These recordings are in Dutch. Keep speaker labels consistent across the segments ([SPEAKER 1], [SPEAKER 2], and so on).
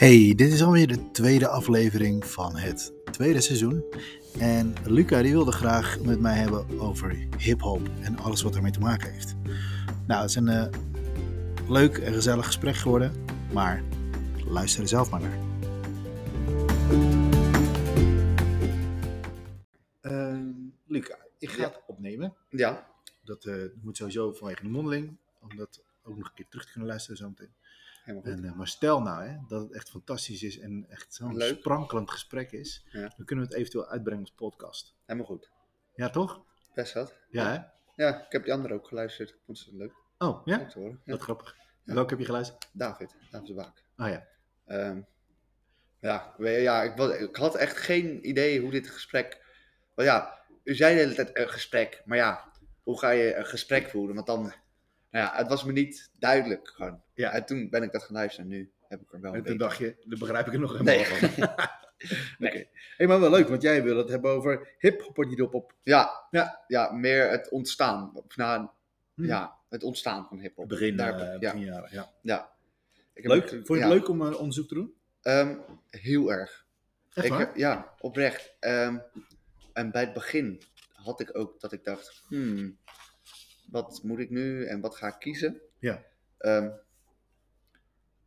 [SPEAKER 1] Hey, dit is alweer de tweede aflevering van het tweede seizoen. En Luca die wilde graag met mij hebben over hip-hop en alles wat ermee te maken heeft. Nou, het is een eh, leuk en gezellig gesprek geworden, maar luister er zelf maar naar. Ehm, Luca, ik ga
[SPEAKER 2] Ja.
[SPEAKER 1] het opnemen.
[SPEAKER 2] Ja,
[SPEAKER 1] Dat eh, moet sowieso vanwege de mondeling, om dat ook nog een keer terug te kunnen luisteren zometeen.
[SPEAKER 2] Helemaal goed.
[SPEAKER 1] En, eh, maar stel nou hè, dat het echt fantastisch is en echt zo'n
[SPEAKER 2] Leuk.
[SPEAKER 1] sprankelend gesprek is,
[SPEAKER 2] Ja.
[SPEAKER 1] dan kunnen we het eventueel uitbrengen als podcast.
[SPEAKER 2] Helemaal goed.
[SPEAKER 1] Ja, toch?
[SPEAKER 2] Best wat.
[SPEAKER 1] Ja, hè?
[SPEAKER 2] Ja, ik heb die andere ook geluisterd. Ik vond het leuk
[SPEAKER 1] Oh, ja?
[SPEAKER 2] om te horen. Ja.
[SPEAKER 1] Wat grappig.
[SPEAKER 2] Ja.
[SPEAKER 1] Welke heb je geluisterd?
[SPEAKER 2] David, David de Baak.
[SPEAKER 1] Oh ja.
[SPEAKER 2] Ehm, ja, ja ik, ik had echt geen idee hoe dit gesprek... Want ja, u zei de hele tijd een gesprek. Maar ja, hoe ga je een gesprek voeren? Want dan... Nou ja, het was me niet duidelijk gewoon.
[SPEAKER 1] Ja.
[SPEAKER 2] En toen ben ik dat gaan luisteren en nu heb ik er wel
[SPEAKER 1] En
[SPEAKER 2] een
[SPEAKER 1] toen
[SPEAKER 2] beetje-
[SPEAKER 1] dacht je, dan begrijp ik er nog helemaal
[SPEAKER 2] Nee.
[SPEAKER 1] van.
[SPEAKER 2] Nee.
[SPEAKER 1] Oké. Hey, maar wel leuk, want jij wil het hebben over hip-hop op.
[SPEAKER 2] Ja,
[SPEAKER 1] Ja.
[SPEAKER 2] ja, meer het ontstaan. Of nou,
[SPEAKER 1] Hm.
[SPEAKER 2] ja, het ontstaan van hiphop.
[SPEAKER 1] Begin,
[SPEAKER 2] Daar
[SPEAKER 1] eh,
[SPEAKER 2] heb ik- ja.
[SPEAKER 1] Ja.
[SPEAKER 2] ja. Ik heb
[SPEAKER 1] Leuk. Vond je het
[SPEAKER 2] ja.
[SPEAKER 1] leuk om een onderzoek te doen?
[SPEAKER 2] Ehm, heel erg.
[SPEAKER 1] Echt
[SPEAKER 2] ik,
[SPEAKER 1] waar?
[SPEAKER 2] heb- ja, oprecht. Ehm, en bij het begin had ik ook dat ik dacht, hmm, wat moet ik nu en wat ga ik kiezen?
[SPEAKER 1] Ja.
[SPEAKER 2] Ehm,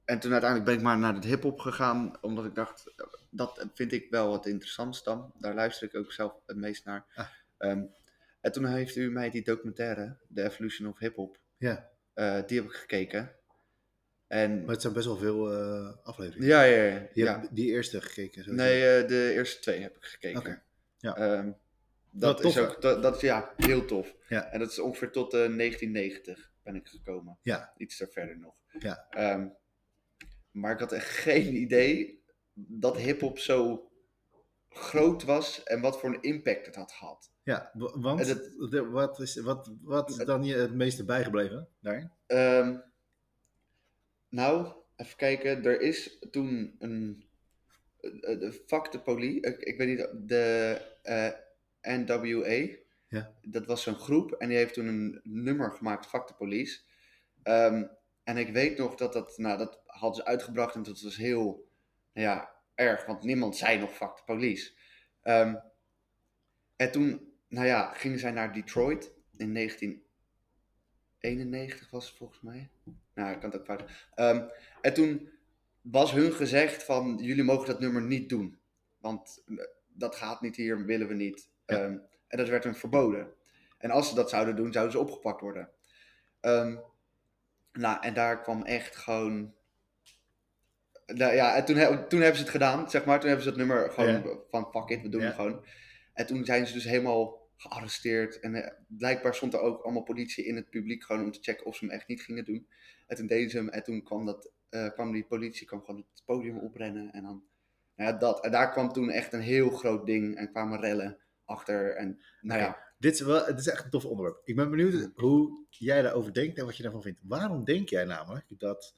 [SPEAKER 2] en toen uiteindelijk ben ik maar naar het hip-hop gegaan, omdat ik dacht, dat vind ik wel het interessantst dan. Daar luister ik ook zelf het meest naar.
[SPEAKER 1] Ah.
[SPEAKER 2] Ehm, en toen heeft u mij die documentaire, The Evolution of Hip-Hop,
[SPEAKER 1] Ja.
[SPEAKER 2] eh, die heb ik gekeken. En
[SPEAKER 1] Maar het zijn best wel veel eh, afleveringen.
[SPEAKER 2] ja, ja, ja.
[SPEAKER 1] Je
[SPEAKER 2] ja.
[SPEAKER 1] hebt die eerste gekeken. zo
[SPEAKER 2] Nee, eh, de eerste twee heb ik gekeken.
[SPEAKER 1] Oké, ja.
[SPEAKER 2] Ehm, dat
[SPEAKER 1] tof,
[SPEAKER 2] is ook, dat, dat is ja, heel tof.
[SPEAKER 1] Ja.
[SPEAKER 2] En dat is ongeveer tot eh 1990 ben ik gekomen.
[SPEAKER 1] Ja.
[SPEAKER 2] Iets er verder nog.
[SPEAKER 1] Ja.
[SPEAKER 2] Ehm, maar ik had echt geen idee dat hip-hop zo groot was en wat voor een impact het had gehad.
[SPEAKER 1] Ja, wa- want
[SPEAKER 2] het-
[SPEAKER 1] de- wat, is, wat, wat is dan je het meeste bijgebleven daarin?
[SPEAKER 2] Ehm, nou, even kijken. Er is toen een. eh, De Fuck the Police. Ik, ik weet niet. De eh, NWA.
[SPEAKER 1] Ja.
[SPEAKER 2] Dat was zo'n groep. En die heeft toen een nummer gemaakt. Fuck the Police. Ehm, en ik weet nog dat dat. Nou, dat hadden ze uitgebracht. En dat was heel. Nou ja, erg. Want niemand zei nog Fuck the Police. Ehm, en toen. Nou ja, gingen zij naar Detroit. In 1991 was het volgens mij. Nou, ik kan het ook fout. Ehm, en toen was hun gezegd van, jullie mogen dat nummer niet doen. Want eh, dat gaat niet hier, willen we niet.
[SPEAKER 1] Ja.
[SPEAKER 2] Ehm, en dat werd hun verboden. En als ze dat zouden doen, zouden ze opgepakt worden. Nou, en daar kwam echt gewoon... Nou, ja, en toen, toen hebben ze het gedaan, zeg maar. Toen hebben ze het nummer gewoon van, fuck it, we doen het gewoon. En toen zijn ze dus helemaal gearresteerd. En eh, blijkbaar stond er ook allemaal politie in het publiek gewoon om te checken of ze hem echt niet gingen doen. En toen deden ze hem en toen kwam, dat, eh, kwam die politie kwam gewoon het podium oprennen. En dan, nou ja, dat. En daar kwam toen echt een heel groot ding en kwamen rellen achter. En nou ja,
[SPEAKER 1] Dit is, wel, het is echt een tof onderwerp. Ik ben benieuwd hoe jij daarover denkt en wat je daarvan vindt. Waarom denk jij namelijk dat...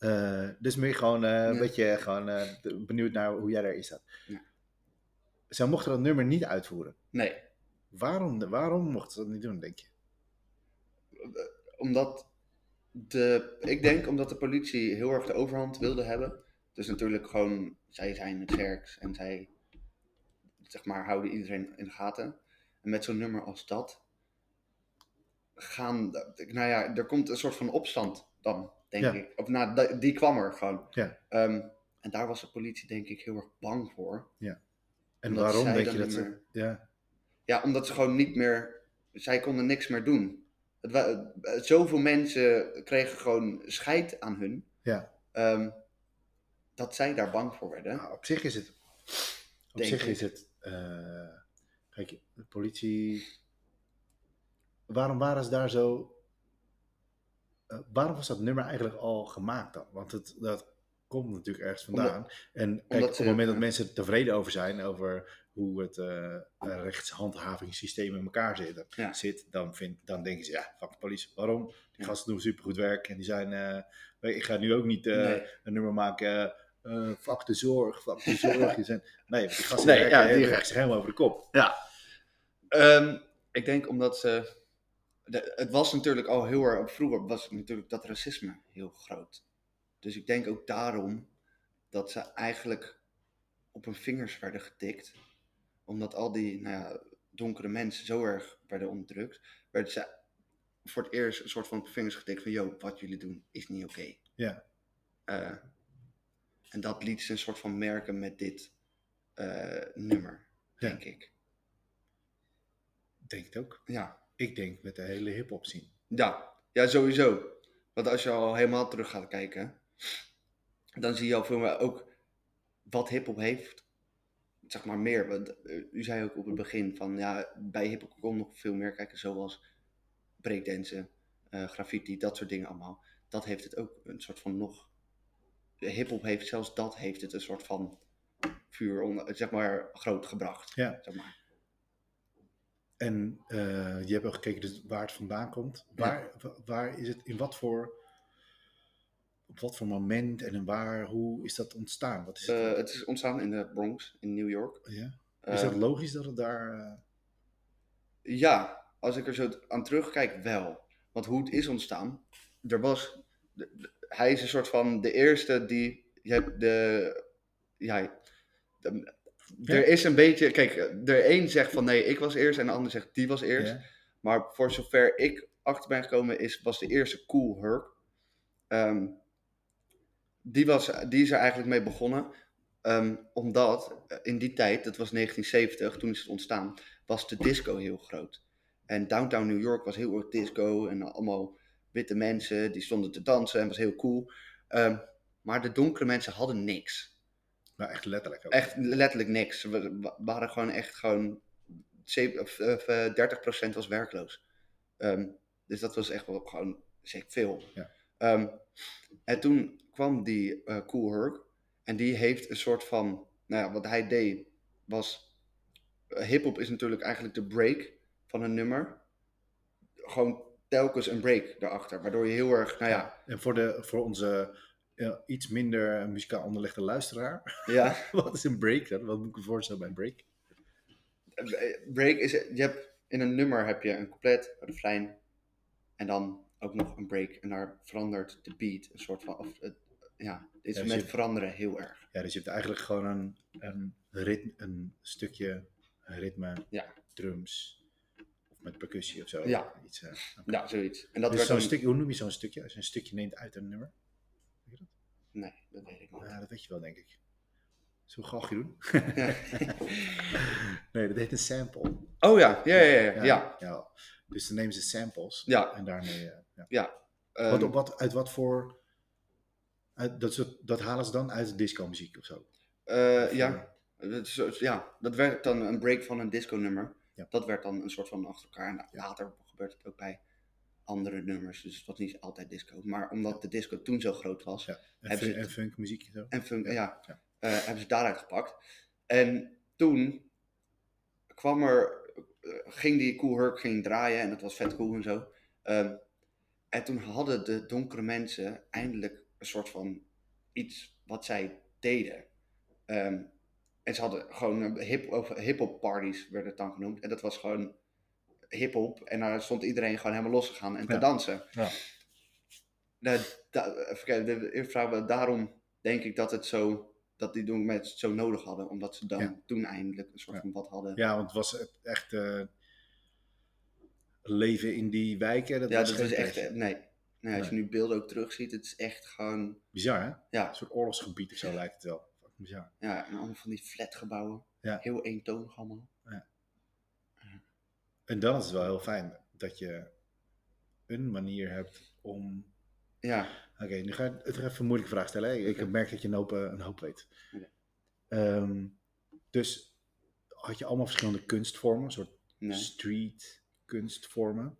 [SPEAKER 1] eh dus meer gewoon een
[SPEAKER 2] Ja.
[SPEAKER 1] beetje gewoon, eh, benieuwd naar hoe jij daarin staat.
[SPEAKER 2] Ja.
[SPEAKER 1] Zij mochten dat nummer niet uitvoeren.
[SPEAKER 2] nee.
[SPEAKER 1] Waarom, waarom mochten ze dat niet doen, denk je?
[SPEAKER 2] Omdat de, ik denk omdat de politie heel erg de overhand wilde hebben. Dus natuurlijk gewoon, zij zijn het sterkst en zij, zeg maar, houden iedereen in de gaten. En met zo'n nummer als dat, gaan, nou ja, er komt een soort van opstand dan, denk
[SPEAKER 1] Ja.
[SPEAKER 2] ik. Of nou, die kwam er gewoon.
[SPEAKER 1] Ja.
[SPEAKER 2] Ehm, en daar was de politie denk ik heel erg bang voor.
[SPEAKER 1] En
[SPEAKER 2] Omdat
[SPEAKER 1] waarom denk je dat ze...
[SPEAKER 2] meer-
[SPEAKER 1] Ja,
[SPEAKER 2] Ja, omdat ze gewoon niet meer, zij konden niks meer doen. Het wa- eh, zoveel mensen kregen gewoon scheid aan hun.
[SPEAKER 1] ja.
[SPEAKER 2] ehm, dat zij daar bang voor werden.
[SPEAKER 1] Nou, op zich is het... Op
[SPEAKER 2] Denk
[SPEAKER 1] zich
[SPEAKER 2] ik.
[SPEAKER 1] is het... eh, kijk, de politie... Waarom waren ze daar zo... eh, waarom was dat nummer eigenlijk al gemaakt dan? Want het, dat komt natuurlijk ergens vandaan. en kijk, op het moment dat mensen tevreden over zijn... over hoe het eh, rechtshandhavingssysteem in elkaar zit,
[SPEAKER 2] Ja.
[SPEAKER 1] zit dan, vind, dan denken ze... Ja, fuck de. Waarom? Die gasten doen supergoed werk. En die zijn... ik ga nu ook niet...
[SPEAKER 2] Nee.
[SPEAKER 1] een nummer maken. fuck de zorg, fuck de zorg. Die zijn, nee, die gasten
[SPEAKER 2] Nee,
[SPEAKER 1] werken,
[SPEAKER 2] ja,
[SPEAKER 1] die helemaal over de kop.
[SPEAKER 2] Ja. Ehm, ik denk omdat ze. De- het was natuurlijk al heel erg. Vroeger was natuurlijk dat racisme heel groot. Dus ik denk ook daarom dat ze eigenlijk op hun vingers werden getikt. Omdat al die nou ja, donkere mensen zo erg werden onderdrukt, werden ze voor het eerst een soort van op hun vingers getikt van, yo, wat jullie doen is niet oké.
[SPEAKER 1] Ja.
[SPEAKER 2] Eh, en dat liet ze een soort van merken met dit eh, nummer,
[SPEAKER 1] Ja.
[SPEAKER 2] denk ik.
[SPEAKER 1] Denk het ook.
[SPEAKER 2] Ja.
[SPEAKER 1] Ik denk met de hele hip-hop scene.
[SPEAKER 2] Ja, ja, sowieso. Want als je al helemaal terug gaat kijken, dan zie je al veel meer ook wat hip-hop heeft. Zeg maar meer. Want, eh, u zei ook op het begin van ja, bij hip-hop kon nog veel meer kijken, zoals breakdansen, eh, graffiti, dat soort dingen allemaal. Dat heeft het ook een soort van nog. Hip-hop heeft zelfs dat heeft het een soort van vuur onder, zeg maar groot gebracht.
[SPEAKER 1] Ja.
[SPEAKER 2] Zeg maar.
[SPEAKER 1] En eh, je hebt ook gekeken dus waar het vandaan komt. Waar, wa- waar is het, in wat voor, op wat voor moment en in waar, hoe is dat ontstaan? Wat is het?
[SPEAKER 2] Eh, het is ontstaan in de Bronx in New York.
[SPEAKER 1] ja? Is
[SPEAKER 2] Eh,
[SPEAKER 1] dat logisch dat het daar... eh,
[SPEAKER 2] Ja, als ik er zo aan terugkijk, wel. Want hoe het is ontstaan, er was. hij is een soort van de eerste die. Je hebt de. Ja, de-
[SPEAKER 1] Ja.
[SPEAKER 2] er is een beetje. Kijk, de een zegt van nee, ik was eerst. En de ander zegt die was eerst.
[SPEAKER 1] ja?
[SPEAKER 2] Maar voor zover ik achter ben gekomen, is, was de eerste Cool Herc. Ehm, die, was, die is er eigenlijk mee begonnen. Ehm, omdat eh, in die tijd, dat was 1970, toen is het ontstaan, was de disco heel groot. En downtown New York was heel erg disco en allemaal witte mensen die stonden te dansen en was heel cool. Ehm, maar de donkere mensen hadden niks.
[SPEAKER 1] Nou, echt letterlijk ook.
[SPEAKER 2] Echt letterlijk niks. Wa- waren gewoon echt gewoon. of, of, eh, 30% was werkloos. Ehm, dus dat was echt wel gewoon zeg, veel.
[SPEAKER 1] Ja.
[SPEAKER 2] Ehm, en toen kwam die eh Cool Herc. En die heeft een soort van. Nou ja, wat hij deed was. eh, Hip-hop is natuurlijk eigenlijk de break van een nummer. Gewoon telkens een break erachter. Waardoor je heel erg. Nou ja.
[SPEAKER 1] En voor, de, voor onze iets minder muzikaal onderlegde luisteraar,
[SPEAKER 2] ja
[SPEAKER 1] wat is een break dan? Wat moet ik me voorstellen bij een break?
[SPEAKER 2] break is, je hebt, in een nummer heb je een couplet, een refrein en dan ook nog een break en daar verandert de beat een soort van, of het, ja, de
[SPEAKER 1] dus je-
[SPEAKER 2] veranderen heel erg.
[SPEAKER 1] Ja, dus je hebt eigenlijk gewoon een, een, rit, een stukje ritme,
[SPEAKER 2] Ja.
[SPEAKER 1] drums, of met percussie of zo.
[SPEAKER 2] Ja.
[SPEAKER 1] Iets, eh.
[SPEAKER 2] Ja, zoiets. En dat
[SPEAKER 1] dus zo'n stukje, hoe noem je zo'n stukje? Als je een stukje neemt uit een nummer?
[SPEAKER 2] nee, dat weet ik niet.
[SPEAKER 1] Ja, dat weet je wel, denk ik. We een galgje doen?
[SPEAKER 2] Ja.
[SPEAKER 1] nee, dat heet een sample.
[SPEAKER 2] Oh ja, ja, ja, ja. ja.
[SPEAKER 1] ja. Dus dan nemen ze samples
[SPEAKER 2] Ja.
[SPEAKER 1] en daarmee... eh, ja.
[SPEAKER 2] Ehm,
[SPEAKER 1] wat, op wat, uit wat voor... Uit, dat, soort- dat halen ze dan uit de disco-muziek of zo?
[SPEAKER 2] eh,
[SPEAKER 1] Of,
[SPEAKER 2] ja. Dat is zo- ja, dat werd dan een break van een disco nummer.
[SPEAKER 1] Ja.
[SPEAKER 2] Dat werd dan een soort van achter elkaar. En later gebeurt het ook bij andere nummers. Dus het was niet altijd disco. Maar omdat de disco toen zo groot was,
[SPEAKER 1] Ja. En,
[SPEAKER 2] Hebben
[SPEAKER 1] fun-
[SPEAKER 2] ze-
[SPEAKER 1] en funkmuziek en zo?
[SPEAKER 2] En funk, ja,
[SPEAKER 1] Ja. Ja.
[SPEAKER 2] eh, hebben ze daaruit gepakt. En toen kwam er, eh, ging die Cool Herc ging draaien en dat was vet cool en zo. Ehm, en toen hadden de donkere mensen eindelijk een soort van iets wat zij deden. Ehm, en ze hadden gewoon hip-hop parties, werd het dan genoemd. En dat was gewoon hip-hop. En daar stond iedereen gewoon helemaal losgegaan en te dansen.
[SPEAKER 1] Ja.
[SPEAKER 2] Nou, de was, daarom denk ik dat het zo, dat die doen met zo nodig hadden, omdat ze dan
[SPEAKER 1] Ja.
[SPEAKER 2] toen eindelijk een soort van wat hadden.
[SPEAKER 1] Ja, want het was het echt eh, leven in die wijken. Dat
[SPEAKER 2] Ja,
[SPEAKER 1] was
[SPEAKER 2] dat is echt, nee. nee. Als je nu beelden ook terugziet, het is echt gewoon,
[SPEAKER 1] Bizar, hè?
[SPEAKER 2] ja,
[SPEAKER 1] Een soort oorlogsgebied of zo lijkt het wel. Bizar.
[SPEAKER 2] ja en allemaal van die flatgebouwen.
[SPEAKER 1] Ja.
[SPEAKER 2] Heel eentonig allemaal.
[SPEAKER 1] En dan is het wel heel fijn dat je een manier hebt om...
[SPEAKER 2] Ja,
[SPEAKER 1] Oké, nu ga ik het even een moeilijke vraag stellen. hè. Ik merk dat je een hoop, eh, een hoop weet. Ehm, dus had je allemaal verschillende kunstvormen, een soort
[SPEAKER 2] nee.
[SPEAKER 1] street kunstvormen.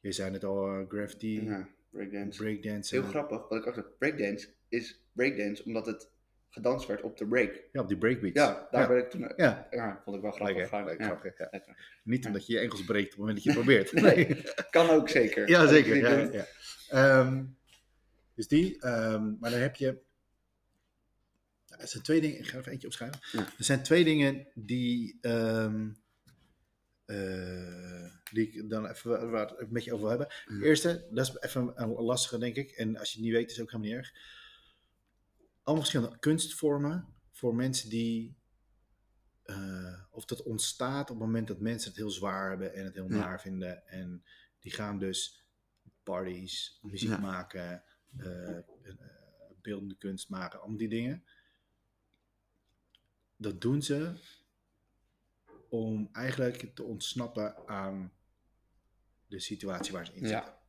[SPEAKER 1] Je zei het al, eh, graffiti,
[SPEAKER 2] Ja, breakdance.
[SPEAKER 1] breakdance.
[SPEAKER 2] Heel grappig, wat ik achter breakdance is breakdance omdat het gedanst werd op de break.
[SPEAKER 1] Ja, op die breakbeats.
[SPEAKER 2] Ja, daar
[SPEAKER 1] ja.
[SPEAKER 2] ben ik toen,
[SPEAKER 1] Ja,
[SPEAKER 2] ja, vond ik wel grappig. ja,
[SPEAKER 1] grappig. Niet omdat je je Engels breekt op het moment dat je het probeert.
[SPEAKER 2] Nee. Kan ook zeker.
[SPEAKER 1] Ja, zeker. Ehm, dus die, ehm, maar dan heb je. Ja, Er zijn twee dingen, ik ga er even eentje opschrijven. Er zijn twee dingen die, ehm, eh, die ik dan even wa- waar het een beetje over wil hebben. Eerste, dat is even een lastige, denk ik. En als je het niet weet, is het ook helemaal niet erg. Allemaal verschillende kunstvormen voor mensen die. eh, of dat ontstaat op het moment dat mensen het heel zwaar hebben en het heel
[SPEAKER 2] Ja.
[SPEAKER 1] naar vinden. En die gaan dus parties, muziek
[SPEAKER 2] Ja.
[SPEAKER 1] maken, eh, eh, beeldende kunst maken, allemaal die dingen. Dat doen ze om eigenlijk te ontsnappen aan de situatie waar ze in zitten.
[SPEAKER 2] Ja.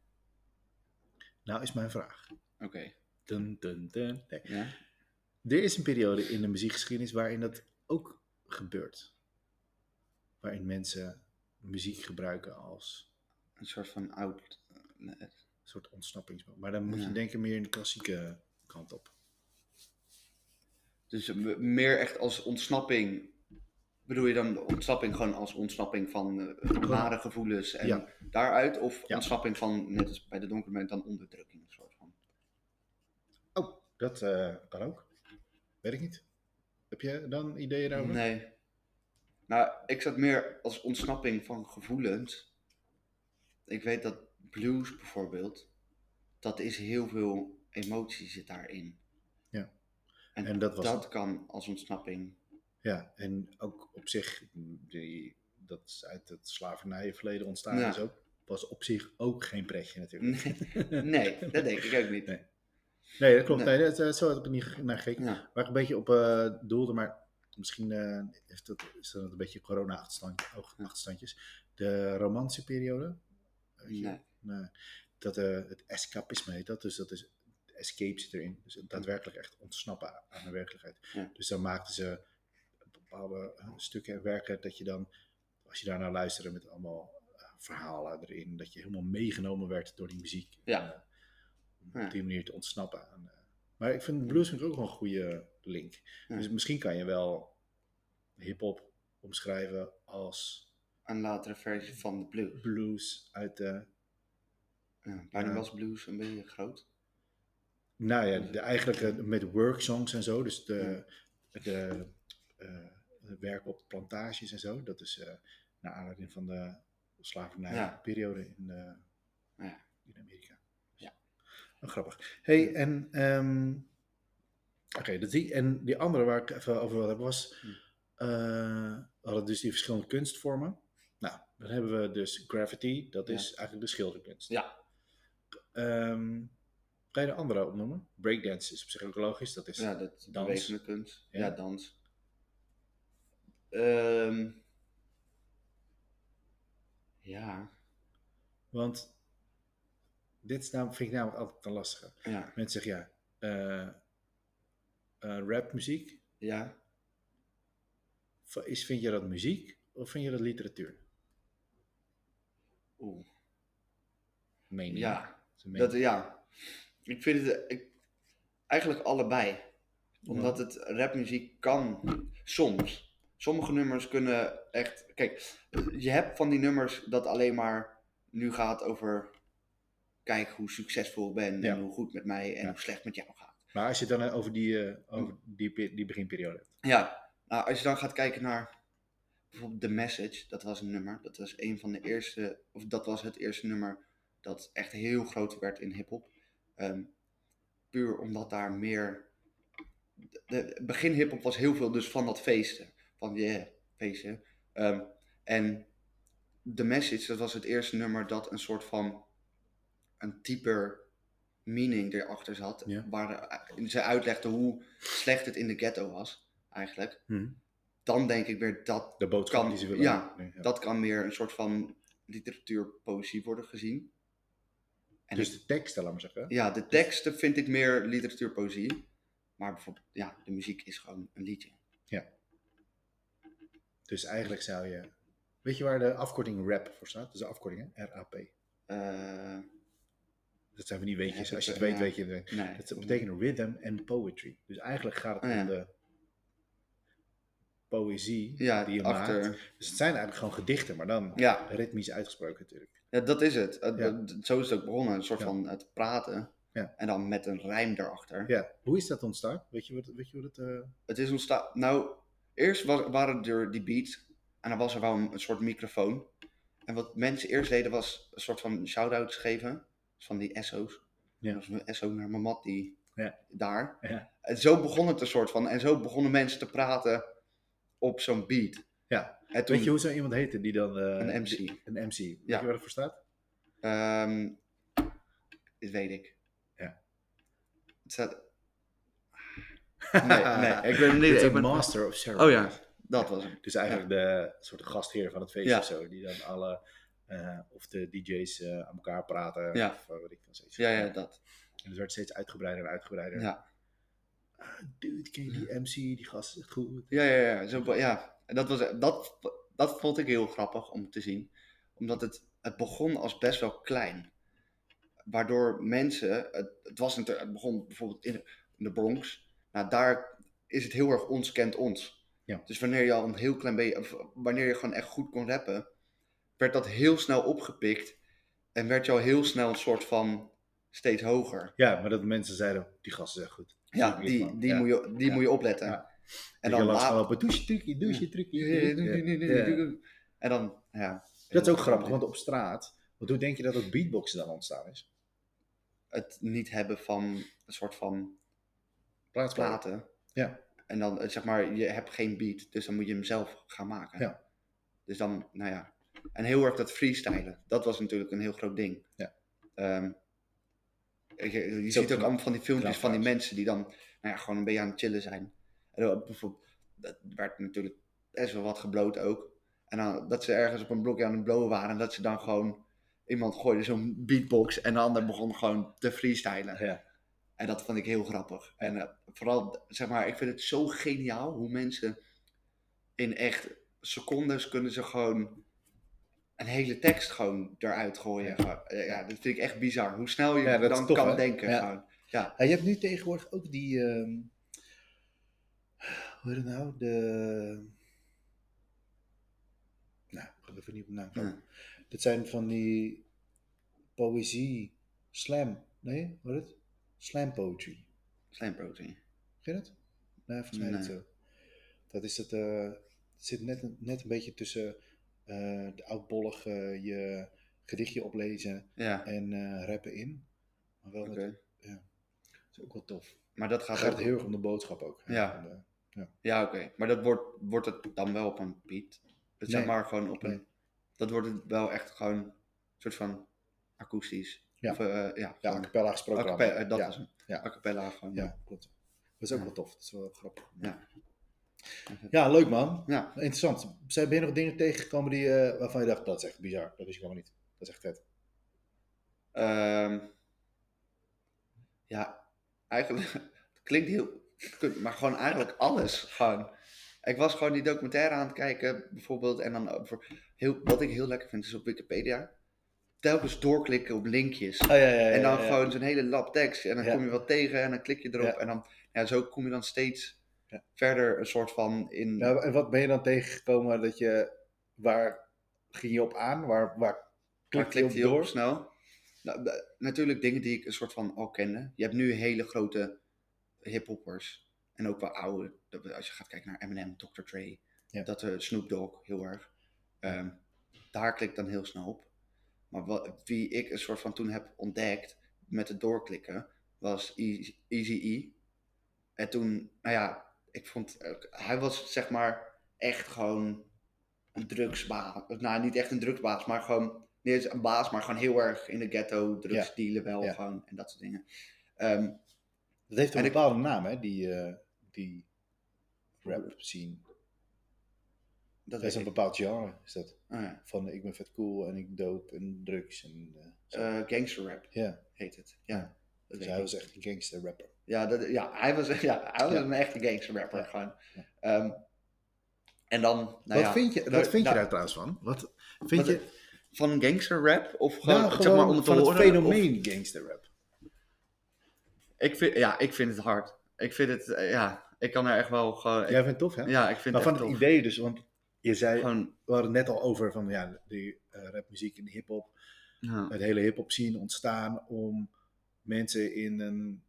[SPEAKER 1] Nou is mijn vraag.
[SPEAKER 2] Oké.
[SPEAKER 1] Dun, dun, dun. Nee.
[SPEAKER 2] Ja.
[SPEAKER 1] Er is een periode in de muziekgeschiedenis waarin dat ook gebeurt. Waarin mensen muziek gebruiken als
[SPEAKER 2] Een soort van oud. nee,
[SPEAKER 1] een soort ontsnappingsmoment. Maar dan moet je denken meer in de klassieke kant op.
[SPEAKER 2] Dus meer echt als ontsnapping. Bedoel je dan de ontsnapping gewoon als ontsnapping van eh, nare gevoelens en
[SPEAKER 1] Ja.
[SPEAKER 2] daaruit? Of
[SPEAKER 1] Ja.
[SPEAKER 2] ontsnapping van, net als bij de donkere dan onderdrukking? Van.
[SPEAKER 1] Oh, dat eh, kan ook. Weet ik niet. Heb je dan ideeën daarover?
[SPEAKER 2] Nee. Nou, ik zat meer als ontsnapping van gevoelens. Ik weet dat blues bijvoorbeeld, dat is heel veel emotie zit daarin.
[SPEAKER 1] Ja.
[SPEAKER 2] En,
[SPEAKER 1] En dat was
[SPEAKER 2] dat kan als ontsnapping.
[SPEAKER 1] Ja, en ook op zich, die, dat is uit het slavernijverleden ontstaan
[SPEAKER 2] Ja.
[SPEAKER 1] is ook, was op zich ook geen pretje natuurlijk.
[SPEAKER 2] Nee, nee, dat denk ik ook niet.
[SPEAKER 1] Nee. Nee, dat klopt.
[SPEAKER 2] Nee.
[SPEAKER 1] Nee. dat, eh, zo heb ik niet naar gekeken.
[SPEAKER 2] Ja.
[SPEAKER 1] Waar ik een beetje op eh, doelde, maar misschien eh, heeft dat, is dat een beetje corona-achterstandjes. De romantische periode. Weet je?
[SPEAKER 2] Nee.
[SPEAKER 1] Nee. Dat, eh, het escapisme heet dat, dus dat is escape zit erin. Dus daadwerkelijk echt ontsnappen aan de werkelijkheid.
[SPEAKER 2] Ja.
[SPEAKER 1] Dus dan maakten ze bepaalde eh, stukken en werken dat je dan, als je daarnaar luisterde met allemaal eh, verhalen erin, dat je helemaal meegenomen werd door die muziek.
[SPEAKER 2] Ja.
[SPEAKER 1] En, om
[SPEAKER 2] Ja.
[SPEAKER 1] op die manier te ontsnappen aan. eh, maar ik vind blues ook wel een goede link.
[SPEAKER 2] Ja.
[SPEAKER 1] Dus misschien kan je wel hip-hop omschrijven als
[SPEAKER 2] Een latere versie van de blues.
[SPEAKER 1] blues uit de.
[SPEAKER 2] Ja, bijna was blues een beetje groot.
[SPEAKER 1] Nou ja, de, eigenlijk eh, met worksongs en zo. Dus de, de, eh, het werk op plantages en zo. Dat is naar aanleiding van de slavernijperiode in,
[SPEAKER 2] Ja.
[SPEAKER 1] in Amerika. Oh, grappig. hey, en. ehm, Oké, dat die, en die andere waar ik even over wil hebben was.
[SPEAKER 2] Hm.
[SPEAKER 1] eh, we hadden dus die verschillende kunstvormen. Nou, dan hebben we dus graffiti, dat
[SPEAKER 2] Ja.
[SPEAKER 1] is eigenlijk de schilderkunst.
[SPEAKER 2] Ja.
[SPEAKER 1] Ehm, kan je de andere opnoemen? Breakdance is op zich ook logisch, dat is
[SPEAKER 2] Ja, dat
[SPEAKER 1] dans.
[SPEAKER 2] kunst.
[SPEAKER 1] Ja.
[SPEAKER 2] Ja, dans. Ehm, ja,
[SPEAKER 1] Want dit is namelijk, vind ik namelijk altijd een lastige.
[SPEAKER 2] ja,
[SPEAKER 1] Mensen zeggen ja, eh, eh, rapmuziek,
[SPEAKER 2] ja.
[SPEAKER 1] is, vind je dat muziek of vind je dat literatuur?
[SPEAKER 2] Oeh.
[SPEAKER 1] Mening.
[SPEAKER 2] Ja,
[SPEAKER 1] dat,
[SPEAKER 2] ja. Ik vind het ik, eigenlijk allebei. Omdat het rapmuziek kan soms. Sommige nummers kunnen echt. Kijk, je hebt van die nummers dat alleen maar nu gaat over. Kijk hoe succesvol ik ben
[SPEAKER 1] Ja.
[SPEAKER 2] en hoe goed met mij en
[SPEAKER 1] Ja.
[SPEAKER 2] hoe slecht met jou gaat.
[SPEAKER 1] Maar als je het dan over die, eh, over die, die beginperiode hebt.
[SPEAKER 2] Ja, nou, als je dan gaat kijken naar bijvoorbeeld The Message, dat was een nummer. Dat was een van de eerste, of dat was het eerste nummer dat echt heel groot werd in hip-hop. Ehm, puur omdat daar meer. De, de- begin hip-hop was heel veel dus van dat feesten. Van yeah, feesten. Ehm, en The Message, dat was het eerste nummer dat een soort van. Een dieper meaning erachter zat.
[SPEAKER 1] Ja.
[SPEAKER 2] Waar eh, ze uitlegde hoe slecht het in de ghetto was, eigenlijk.
[SPEAKER 1] Hm.
[SPEAKER 2] Dan denk ik weer dat
[SPEAKER 1] De boodschap
[SPEAKER 2] Kan-
[SPEAKER 1] die ze willen.
[SPEAKER 2] ja,
[SPEAKER 1] Nee, ja.
[SPEAKER 2] dat kan meer een soort van literatuurpoëzie worden gezien. En
[SPEAKER 1] dus
[SPEAKER 2] ik-
[SPEAKER 1] de teksten, laat maar zeggen.
[SPEAKER 2] ja, de teksten vind ik meer literatuurpoëzie. Maar bijvoorbeeld, ja, de muziek is gewoon een liedje.
[SPEAKER 1] Dus eigenlijk zou je. Weet je waar de afkorting rap voor staat? Dat is de afkorting, hè? R-A-P.
[SPEAKER 2] Eh,
[SPEAKER 1] Dat zijn van die weetjes.
[SPEAKER 2] Ja,
[SPEAKER 1] Als je het weet,
[SPEAKER 2] ja.
[SPEAKER 1] weet je het.
[SPEAKER 2] nee.
[SPEAKER 1] Dat betekent rhythm en poetry. Dus eigenlijk gaat het
[SPEAKER 2] Oh, ja.
[SPEAKER 1] om de poëzie die je
[SPEAKER 2] achter.
[SPEAKER 1] maakt. Dus het zijn eigenlijk gewoon gedichten, maar dan
[SPEAKER 2] Ja,
[SPEAKER 1] ritmisch uitgesproken natuurlijk.
[SPEAKER 2] ja, dat is het. Het- het- Zo is het ook begonnen. Een soort van het praten. En dan met een rijm erachter.
[SPEAKER 1] Ja, hoe is dat ontstaan? Weet je wat, weet je hoe dat... eh,
[SPEAKER 2] Het is ontstaan. Nou, eerst was, waren er die beats. En dan was er wel een, een soort microfoon. En wat mensen eerst deden was een soort van shout-outs geven. Van die SO's.
[SPEAKER 1] Ja.
[SPEAKER 2] Dat was een SO naar mijn mat die
[SPEAKER 1] Ja.
[SPEAKER 2] daar.
[SPEAKER 1] Ja.
[SPEAKER 2] En zo begon het een soort van. En zo begonnen mensen te praten op zo'n beat.
[SPEAKER 1] Ja.
[SPEAKER 2] En toen,
[SPEAKER 1] Weet je hoe zo iemand heette die dan... eh,
[SPEAKER 2] Een MC.
[SPEAKER 1] die- Een MC. Weet
[SPEAKER 2] Ja.
[SPEAKER 1] je waar dat voor staat?
[SPEAKER 2] ehm, dit weet ik.
[SPEAKER 1] Ja.
[SPEAKER 2] Het staat... Nee, nee, ik ben niet.
[SPEAKER 1] Een
[SPEAKER 2] ben-
[SPEAKER 1] master of
[SPEAKER 2] Oh
[SPEAKER 1] ceremonies.
[SPEAKER 2] ja, dat was hem.
[SPEAKER 1] Dus eigenlijk de soort gastheer van het feest
[SPEAKER 2] Ja.
[SPEAKER 1] of zo. Die dan alle... eh, of de DJ's eh, aan elkaar praten.
[SPEAKER 2] Ja.
[SPEAKER 1] Of uh, wat ik van steeds.
[SPEAKER 2] Ja, ja, dat.
[SPEAKER 1] En het werd steeds uitgebreider en uitgebreider.
[SPEAKER 2] Ja,
[SPEAKER 1] Ah, dude, ken je die MC? Die gast is echt goed.
[SPEAKER 2] ja, ja. ja, zo, ja. En dat, was, dat, dat vond ik heel grappig om te zien. Omdat het, het begon als best wel klein. Waardoor mensen, het, het, was natuurlijk, het begon bijvoorbeeld in de, in de Bronx. Nou, daar is het heel erg ons kent ons.
[SPEAKER 1] Ja.
[SPEAKER 2] Dus wanneer je al een heel klein beetje, wanneer je gewoon echt goed kon rappen, werd dat heel snel opgepikt. En werd je al heel snel een soort van steeds hoger.
[SPEAKER 1] Ja, maar dat mensen zeiden, die gast is echt goed.
[SPEAKER 2] Ja, die, die,
[SPEAKER 1] Ja.
[SPEAKER 2] Moet, je, die
[SPEAKER 1] Ja.
[SPEAKER 2] moet je opletten.
[SPEAKER 1] Ja.
[SPEAKER 2] En dan
[SPEAKER 1] lopen, douche trucje, douche trucje.
[SPEAKER 2] En dan, ja.
[SPEAKER 1] Dat is ook grappig, want op straat, want hoe denk je dat het beatboxen dan ontstaan is?
[SPEAKER 2] Het niet hebben van een soort van platen.
[SPEAKER 1] Ja.
[SPEAKER 2] En dan, eh, zeg maar, je hebt geen beat, dus dan moet je hem zelf gaan maken.
[SPEAKER 1] Ja.
[SPEAKER 2] Dus dan, nou ja. En heel erg dat freestylen, dat was natuurlijk een heel groot ding.
[SPEAKER 1] Ja.
[SPEAKER 2] Ehm, je ziet
[SPEAKER 1] ook
[SPEAKER 2] allemaal van die filmpjes
[SPEAKER 1] knap
[SPEAKER 2] van die mensen die dan, nou ja, gewoon een beetje aan het chillen zijn. En dan bijvoorbeeld, dat werd natuurlijk best wel wat gebloot ook. En dan, dat ze ergens op een blokje aan het blowen waren en dat ze dan gewoon, iemand gooide zo'n beatbox en de ander begon gewoon te freestylen.
[SPEAKER 1] Ja.
[SPEAKER 2] En dat vond ik heel grappig. En eh, vooral, zeg maar, ik vind het zo geniaal hoe mensen in echt secondes kunnen ze gewoon een hele tekst gewoon eruit gooien.
[SPEAKER 1] Ja.
[SPEAKER 2] Eh, Ja, dat vind ik echt bizar. Hoe snel je
[SPEAKER 1] Ja, dat
[SPEAKER 2] dan
[SPEAKER 1] tof,
[SPEAKER 2] kan
[SPEAKER 1] hè?
[SPEAKER 2] denken.
[SPEAKER 1] Ja.
[SPEAKER 2] Gewoon. Ja.
[SPEAKER 1] En je hebt nu tegenwoordig ook die, ehm, hoe heet het nou? De, nou, ik ga even niet op de naam komen. Dit zijn van die poëzie, slam, nee, wat is het? Slam poetry.
[SPEAKER 2] Slijmprotein.
[SPEAKER 1] Ken je dat? Nee, volgens mij niet zo. Dat is het, eh, het zit net, een- net een beetje tussen de oudbollig eh, je gedichtje oplezen
[SPEAKER 2] Ja,
[SPEAKER 1] en eh, rappen in. Maar wel
[SPEAKER 2] oké.
[SPEAKER 1] met, dat is ook wel tof.
[SPEAKER 2] Maar dat
[SPEAKER 1] Het
[SPEAKER 2] gaat
[SPEAKER 1] gaat
[SPEAKER 2] ook...
[SPEAKER 1] heel erg om de boodschap ook.
[SPEAKER 2] Ja.
[SPEAKER 1] Eh,
[SPEAKER 2] Ja, oké. Maar dat wordt, wordt het dan wel op een beat? Dat zeg
[SPEAKER 1] Nee.
[SPEAKER 2] maar gewoon op een...
[SPEAKER 1] Nee.
[SPEAKER 2] Dat wordt het wel echt gewoon een soort van akoestisch.
[SPEAKER 1] Ja.
[SPEAKER 2] Of, eh, ja,
[SPEAKER 1] ja, gesproken.
[SPEAKER 2] a cappella,
[SPEAKER 1] dan.
[SPEAKER 2] dat
[SPEAKER 1] ja.
[SPEAKER 2] was hem.
[SPEAKER 1] Ja.
[SPEAKER 2] A cappella gewoon.
[SPEAKER 1] Ja, klopt. Dat is ook
[SPEAKER 2] Ja.
[SPEAKER 1] wel tof. Dat is wel grappig.
[SPEAKER 2] Ja.
[SPEAKER 1] Ja, leuk man.
[SPEAKER 2] Ja.
[SPEAKER 1] Interessant. Zijn ben je nog dingen tegengekomen die, eh, waarvan je dacht, dat is echt bizar. Dat wist ik helemaal niet. Dat is echt vet.
[SPEAKER 2] Ehm, ja, eigenlijk, het klinkt heel maar gewoon eigenlijk alles. Gewoon. Ik was gewoon die documentaire aan het kijken, bijvoorbeeld, en dan over, heel, wat ik heel lekker vind is op Wikipedia, telkens doorklikken op linkjes.
[SPEAKER 1] Oh, ja, ja, ja,
[SPEAKER 2] en dan gewoon zo'n hele lap tekst, en dan kom je wat tegen, en dan klik je erop, en dan, ja, zo kom je dan steeds
[SPEAKER 1] Ja.
[SPEAKER 2] verder een soort van in...
[SPEAKER 1] Nou, en wat ben je dan tegengekomen dat je, waar ging je op aan? Waar, waar klikte je op
[SPEAKER 2] klikt hij op
[SPEAKER 1] door?
[SPEAKER 2] snel? Nou, natuurlijk dingen die ik een soort van al kende. Je hebt nu hele grote hip-hoppers. En ook wel oude. Als je gaat kijken naar Eminem, Dr. Dre.
[SPEAKER 1] Ja.
[SPEAKER 2] Dat uh, Snoop Dogg heel erg. Ehm, daar klik ik dan heel snel op. Maar wat, wie ik een soort van toen heb ontdekt met het doorklikken, was Easy E. En toen, nou ja, ik vond, hij was zeg maar echt gewoon een drugsbaas. Nou, niet echt een drugsbaas, maar gewoon, niet eens een baas, maar gewoon heel erg in de ghetto, drugs
[SPEAKER 1] Ja.
[SPEAKER 2] dealen wel
[SPEAKER 1] Ja.
[SPEAKER 2] gewoon en dat soort dingen. Ehm,
[SPEAKER 1] Dat heeft een
[SPEAKER 2] ik-
[SPEAKER 1] bepaalde naam, hè? Die, eh, die rap scene.
[SPEAKER 2] dat
[SPEAKER 1] is een bepaald genre, is dat.
[SPEAKER 2] Oh, ja.
[SPEAKER 1] Van ik ben vet cool en ik dope en drugs en eh.
[SPEAKER 2] Eh, gangster rap heet het. Ja,
[SPEAKER 1] dus hij was echt een gangster rapper.
[SPEAKER 2] Ja, dat, ja, hij was, ja, hij was
[SPEAKER 1] Ja.
[SPEAKER 2] een echte gangster rapper gewoon. Ehm, en dan, nou
[SPEAKER 1] wat
[SPEAKER 2] ja,
[SPEAKER 1] vind je, wat
[SPEAKER 2] daar-
[SPEAKER 1] vind je
[SPEAKER 2] daar-
[SPEAKER 1] daar trouwens van? Wat vind
[SPEAKER 2] Wat-
[SPEAKER 1] je
[SPEAKER 2] van een gangster rap? Of gewoon,
[SPEAKER 1] nou,
[SPEAKER 2] zeg maar, om het te
[SPEAKER 1] van het
[SPEAKER 2] horen?
[SPEAKER 1] fenomeen gangster rap?
[SPEAKER 2] Ik vind, ja, ik vind het hard. Ik vind het, eh, ja, ik kan er echt wel gewoon... ik-
[SPEAKER 1] Jij vindt het tof, hè?
[SPEAKER 2] ja, ik vind
[SPEAKER 1] maar
[SPEAKER 2] het
[SPEAKER 1] van het idee dus, want je zei,
[SPEAKER 2] Gewoon,
[SPEAKER 1] we hadden het net al over van ja, die eh, rapmuziek en de hip-hop.
[SPEAKER 2] ja.
[SPEAKER 1] Het hele hip-hop scene ontstaan om mensen in een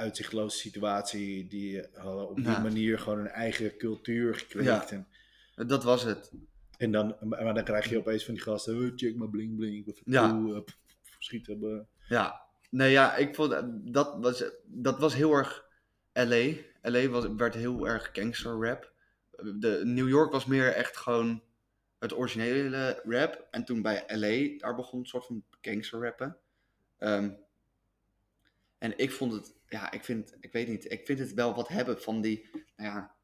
[SPEAKER 1] uitzichtloze situatie, die hadden op die
[SPEAKER 2] Ja.
[SPEAKER 1] manier gewoon een eigen cultuur gekweekt.
[SPEAKER 2] Ja.
[SPEAKER 1] En,
[SPEAKER 2] dat was het.
[SPEAKER 1] en dan, maar dan krijg je opeens van die gasten, "Oh, check maar bling bling, vet
[SPEAKER 2] Ja.
[SPEAKER 1] eh, pff, schieten. eh."
[SPEAKER 2] Ja, Nee, ja, ik vond eh, dat was, dat was heel erg LA. LA was, werd heel erg gangster rap. De, New York was meer echt gewoon het originele rap. En toen bij LA, daar begon een soort van gangster rappen. Ehm, en ik vond het, ja, ik vind, ik weet niet, ik vind het wel wat hebben van die, nou ja,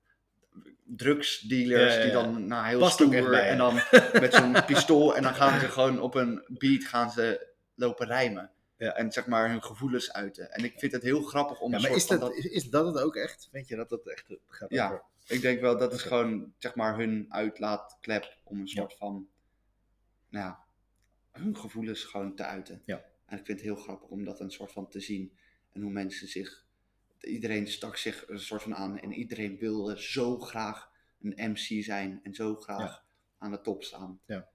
[SPEAKER 2] drugsdealers
[SPEAKER 1] Ja, ja,
[SPEAKER 2] die dan nou, heel
[SPEAKER 1] Past
[SPEAKER 2] stoer
[SPEAKER 1] bij
[SPEAKER 2] en dan met zo'n pistool en dan gaan ze gewoon op een beat gaan ze lopen rijmen. En zeg maar hun gevoelens uiten. En ik vind het heel grappig om
[SPEAKER 1] Ja, maar is dat, is, dat het ook echt? Weet je dat dat echt gaat
[SPEAKER 2] Ja.
[SPEAKER 1] over?
[SPEAKER 2] Ik denk wel, dat is gewoon, zeg maar, hun uitlaatklep om een soort van, nou ja, hun gevoelens gewoon te uiten.
[SPEAKER 1] Ja.
[SPEAKER 2] En ik vind het heel grappig om dat een soort van te zien. En hoe mensen zich, iedereen stak zich een soort van aan. En iedereen wilde zo graag een MC zijn. En zo graag
[SPEAKER 1] Ja.
[SPEAKER 2] aan de top staan.
[SPEAKER 1] Ja.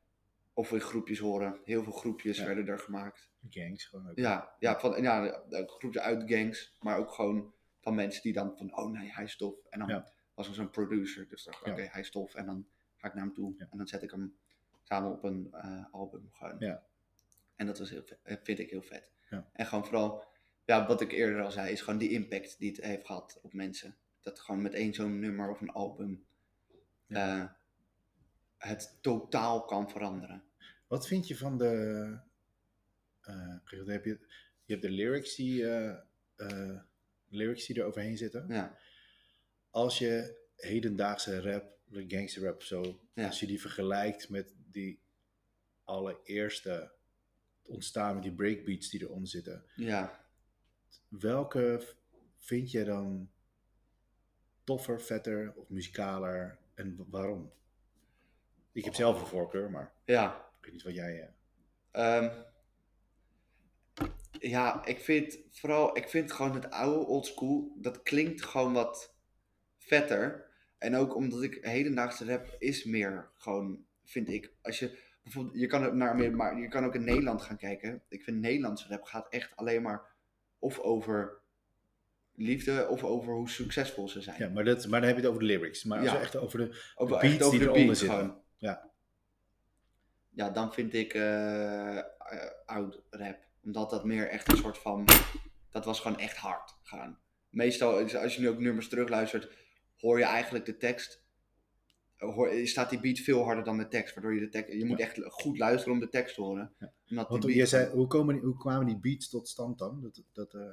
[SPEAKER 2] Of in groepjes horen. Heel veel groepjes
[SPEAKER 1] Ja.
[SPEAKER 2] werden er gemaakt.
[SPEAKER 1] Gangs gewoon ook.
[SPEAKER 2] Ja, ja, van, ja groepjes uit gangs. Maar ook gewoon van mensen die dan van, oh nee, hij is tof. En dan was er zo'n producer. Dus dacht oké, hij is tof. En dan ga ik naar hem toe. En dan zet ik hem samen op een eh, album gewoon.
[SPEAKER 1] Ja.
[SPEAKER 2] En dat was heel eh, vind ik heel vet.
[SPEAKER 1] Ja.
[SPEAKER 2] En gewoon vooral, ja, wat ik eerder al zei, is gewoon die impact die het heeft gehad op mensen. Dat gewoon met één zo'n nummer of een album eh, het totaal kan veranderen.
[SPEAKER 1] Wat vind je van de. dan heb je, je hebt de lyrics die, eh, lyrics die er overheen zitten.
[SPEAKER 2] Ja,
[SPEAKER 1] Als je hedendaagse rap, gangster rap of zo,
[SPEAKER 2] Ja.
[SPEAKER 1] als je die vergelijkt met die allereerste ontstaan met die breakbeats die eronder zitten,
[SPEAKER 2] ja.
[SPEAKER 1] Welke vind je dan toffer, vetter of muzikaler en wa- waarom? Ik heb zelf een voorkeur, maar
[SPEAKER 2] ja.
[SPEAKER 1] ik weet niet wat jij.
[SPEAKER 2] Ehm, ja, ik vind vooral, ik vind gewoon het oude old school, dat klinkt gewoon wat vetter. En ook omdat ik hedendaagse rap is meer gewoon, vind ik, als je bijvoorbeeld, je kan ook naar meer, maar je kan ook in Nederland gaan kijken. Ik vind Nederlandse rap gaat echt alleen maar of over liefde of over hoe succesvol ze zijn.
[SPEAKER 1] Ja, maar, dat, maar dan heb je het over de lyrics. Maar als
[SPEAKER 2] Ja.
[SPEAKER 1] we echt over de.
[SPEAKER 2] Over,
[SPEAKER 1] beats
[SPEAKER 2] echt over
[SPEAKER 1] die
[SPEAKER 2] de
[SPEAKER 1] eronder zitten.
[SPEAKER 2] gewoon.
[SPEAKER 1] Ja.
[SPEAKER 2] Ja, dan vind ik eh, eh, oud rap. Omdat dat meer echt een soort van... Dat was gewoon echt hard gaan. Meestal, is- als je nu ook nummers terugluistert, hoor je eigenlijk de tekst... eh, staat die beat veel harder dan de tekst. Waardoor je de tekst... Je moet echt goed luisteren om de tekst te horen.
[SPEAKER 1] Ja.
[SPEAKER 2] Omdat
[SPEAKER 1] Want je zei, hoe, komen, die- hoe kwamen die beats tot stand dan? Dat, dat, eh,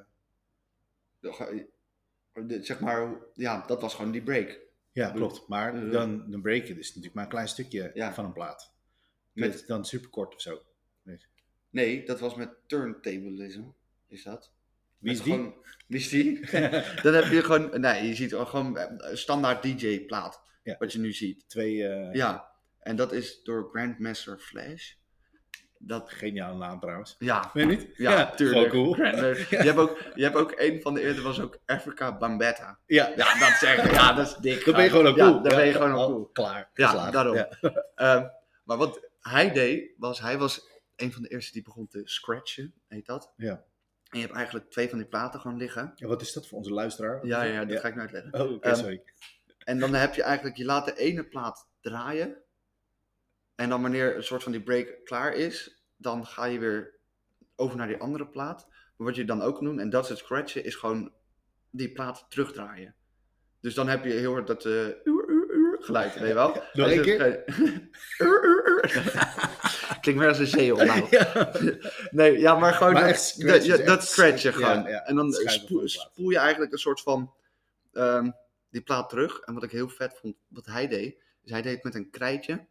[SPEAKER 2] zeg maar, ja, dat was gewoon die break.
[SPEAKER 1] ja, klopt. Maar
[SPEAKER 2] Eh,
[SPEAKER 1] dan, dan break je dus natuurlijk maar een klein stukje
[SPEAKER 2] Ja.
[SPEAKER 1] van een plaat.
[SPEAKER 2] Met-
[SPEAKER 1] Met dan superkort of zo.
[SPEAKER 2] Nee, dat was met turntablism. Is dat?
[SPEAKER 1] Wie is die?
[SPEAKER 2] gewoon- wie is die? Dan heb je gewoon, nee, je ziet gewoon een standaard DJ-plaat.
[SPEAKER 1] Ja.
[SPEAKER 2] Wat je nu ziet.
[SPEAKER 1] Twee eh,
[SPEAKER 2] Ja, en dat is door Grandmaster Flash. Dat,
[SPEAKER 1] geniale naam trouwens.
[SPEAKER 2] ja,
[SPEAKER 1] Weet je niet?
[SPEAKER 2] ja, tuurlijk.
[SPEAKER 1] Gewoon cool.
[SPEAKER 2] Grandmaster- Je, hebt ook, je hebt ook een van de eerder was ook Africa Bambetta.
[SPEAKER 1] Ja,
[SPEAKER 2] Ja, dat zeg ik. Ja, dat is dik.
[SPEAKER 1] dan ben je gewoon ook
[SPEAKER 2] Ja,
[SPEAKER 1] cool.
[SPEAKER 2] dan ben je gewoon
[SPEAKER 1] al
[SPEAKER 2] cool.
[SPEAKER 1] Klaar.
[SPEAKER 2] Ja,
[SPEAKER 1] geslaagd.
[SPEAKER 2] daarom.
[SPEAKER 1] Ja.
[SPEAKER 2] Ehm, maar wat hij deed, was hij was een van de eerste die begon te scratchen, heet dat.
[SPEAKER 1] Ja.
[SPEAKER 2] En je hebt eigenlijk twee van die platen gewoon liggen.
[SPEAKER 1] Ja, wat is dat voor onze luisteraar?
[SPEAKER 2] Ja, ja, dat ga ik nu uitleggen.
[SPEAKER 1] Oh, oké,
[SPEAKER 2] Ehm,
[SPEAKER 1] sorry.
[SPEAKER 2] En dan heb je eigenlijk, je laat de ene plaat draaien. En dan wanneer een soort van die break klaar is, dan ga je weer over naar die andere plaat. Maar wat je dan ook doen, en dat is het scratchen, is gewoon die plaat terugdraaien. Dus dan heb je heel hard dat eh, uur, uur, uur geluid, weet je wel?
[SPEAKER 1] Nog één keer?
[SPEAKER 2] Uur, uur, uur. Klinkt meer als een zeehol nou.
[SPEAKER 1] Ja.
[SPEAKER 2] Nee, ja, maar gewoon
[SPEAKER 1] Maar
[SPEAKER 2] dat,
[SPEAKER 1] scratchen,
[SPEAKER 2] dat, ja, dat gewoon.
[SPEAKER 1] ja.
[SPEAKER 2] En dan spoel je eigenlijk een soort van ehm, die plaat terug. En wat ik heel vet vond, wat hij deed, is hij deed het met een krijtje.